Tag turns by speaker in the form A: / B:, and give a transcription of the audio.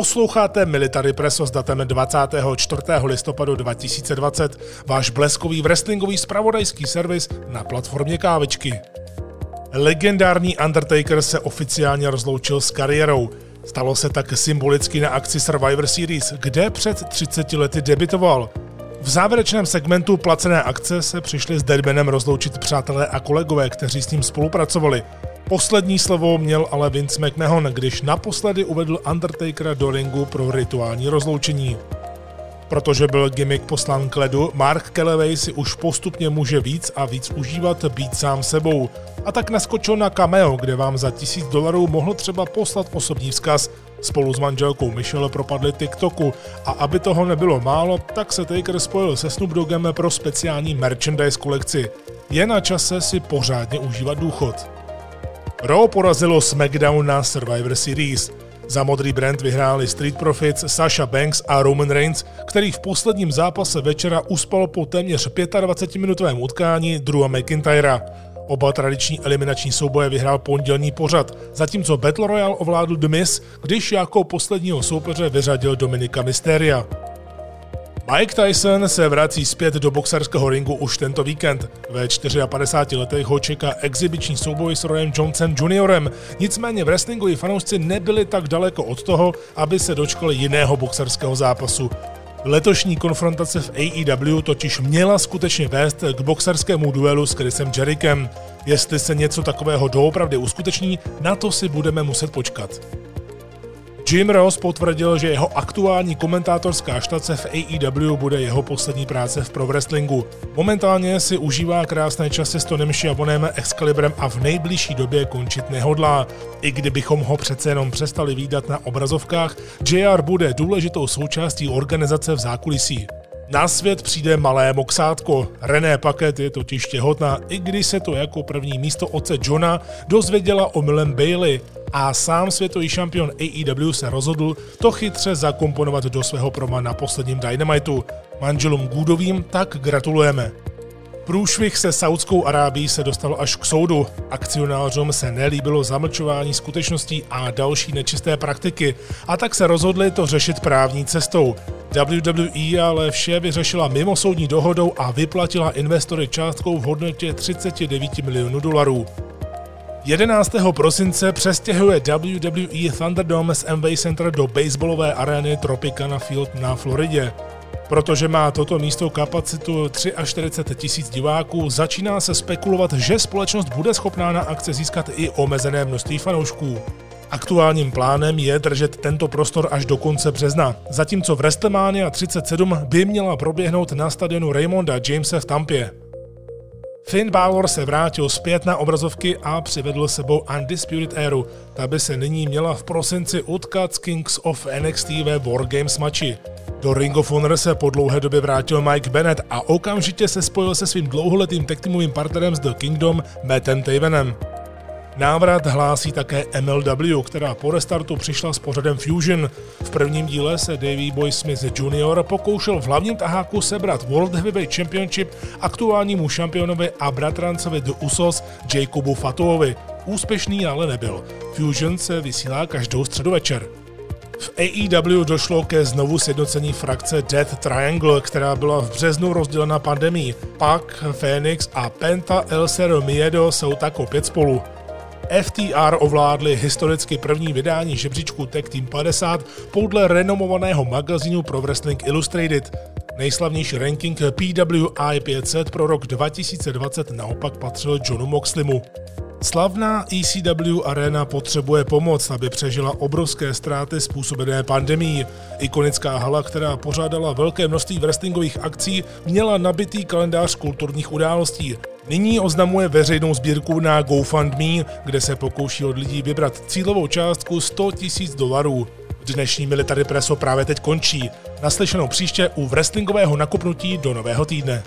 A: Posloucháte Military Presso s datem 24. listopadu 2020, váš bleskový wrestlingový spravodajský servis na platformě Kávičky. Legendární Undertaker se oficiálně rozloučil s kariérou. Stalo se tak symbolicky na akci Survivor Series, kde před 30 lety debitoval. V závěrečném segmentu placené akce se přišli s Deadmanem rozloučit přátelé a kolegové, kteří s ním spolupracovali. Poslední slovo měl ale Vince McMahon, když naposledy uvedl Undertakera do ringu pro rituální rozloučení. Protože byl gimmick poslán k ledu, Mark Calloway si už postupně může víc a víc užívat být sám sebou. A tak naskočil na cameo, kde vám za tisíc dolarů mohl třeba poslat osobní vzkaz. Spolu s manželkou Michelle propadli TikToku a aby toho nebylo málo, tak se Taker spojil se Snoop Doggem pro speciální merchandise kolekci. Je na čase si pořádně užívat důchod. Raw porazilo SmackDown na Survivor Series. Za modrý brand vyhráli Street Profits, Sasha Banks a Roman Reigns, který v posledním zápase večera uspal po téměř 25-minutovém utkání Drewa McIntyra. Oba tradiční eliminační souboje vyhrál pondělní pořad, zatímco Battle Royale ovládl The Miz, když jako posledního soupeře vyřadil Dominika Mysteria. Mike Tyson se vrací zpět do boxerského ringu už tento víkend. Ve 54 letech ho čeká exibiční souboj s Royem Johnson Juniorem, nicméně wrestlingoví fanoušci nebyli tak daleko od toho, aby se dočkali jiného boxerského zápasu. Letošní konfrontace v AEW totiž měla skutečně vést k boxerskému duelu s Chrisem Jerikem. Jestli se něco takového doopravdy uskuteční, na to si budeme muset počkat. Jim Ross potvrdil, že jeho aktuální komentátorská štace v AEW bude jeho poslední práce v pro wrestlingu. Momentálně si užívá krásné časy s Tonem Schiavonem, Excalibrem a v nejbližší době končit nehodlá. I kdybychom ho přece jenom přestali výdat na obrazovkách, JR bude důležitou součástí organizace v zákulisí. Na svět přijde malé moksátko. René Paket je totiž těhotná, i když se to jako první místo otce Johna dozvěděla o Milem Bailey a sám světový šampion AEW se rozhodl to chytře zakomponovat do svého proma na posledním Dynamitu. Manželům Goodovým tak gratulujeme. Průšvih se Saudskou Arábií se dostal až k soudu. Akcionářům se nelíbilo zamlčování skutečností a další nečisté praktiky a tak se rozhodli to řešit právní cestou. WWE ale vše vyřešila mimosoudní dohodou a vyplatila investory částkou v hodnotě 39 milionů dolarů. 11. prosince přestěhuje WWE Thunderdome z MV Center do baseballové arény Tropicana Field na Floridě. Protože má toto místo kapacitu 43 tisíc diváků, začíná se spekulovat, že společnost bude schopná na akce získat i omezené množství fanoušků. Aktuálním plánem je držet tento prostor až do konce března, zatímco v WrestleMania 37 by měla proběhnout na stadionu Raymonda Jamese v Tampě. Finn Balor se vrátil zpět na obrazovky a přivedl sebou Undisputed Eru. Ta by se nyní měla v prosinci utkat s Kings of NXT ve Wargames mači. Do Ring of Honor se po dlouhé době vrátil Mike Bennett a okamžitě se spojil se svým dlouholetým teamovým partnerem z The Kingdom Mattem Tavenem. Návrat hlásí také MLW, která po restartu přišla s pořadem Fusion. V prvním díle se Davey Boy Smith Jr. pokoušel v hlavním taháku sebrat World Heavyweight Championship aktuálnímu šampionovi a bratrancovi The Usos Jacobu Fatovovi. Úspěšný ale nebyl. Fusion se vysílá každou středu večer. V AEW došlo ke znovu sjednocení frakce Death Triangle, která byla v březnu rozdělena pandemí. Pak Phoenix a Penta El Cero Miedo jsou tak opět spolu. FTR ovládli historicky první vydání žebříčku Tech Team 50 podle renomovaného magazínu Pro Wrestling Illustrated. Nejslavnější ranking PWI 500 pro rok 2020 naopak patřil Johnu Moxlimu. Slavná ECW Arena potřebuje pomoc, aby přežila obrovské ztráty způsobené pandemí. Ikonická hala, která pořádala velké množství wrestlingových akcí, měla nabitý kalendář kulturních událostí. Nyní oznamuje veřejnou sbírku na GoFundMe, kde se pokouší od lidí vybrat cílovou částku 100 000 dolarů. Dnešní Military Preso právě teď končí. Naslyšenou příště u wrestlingového nakupnutí do nového týdne.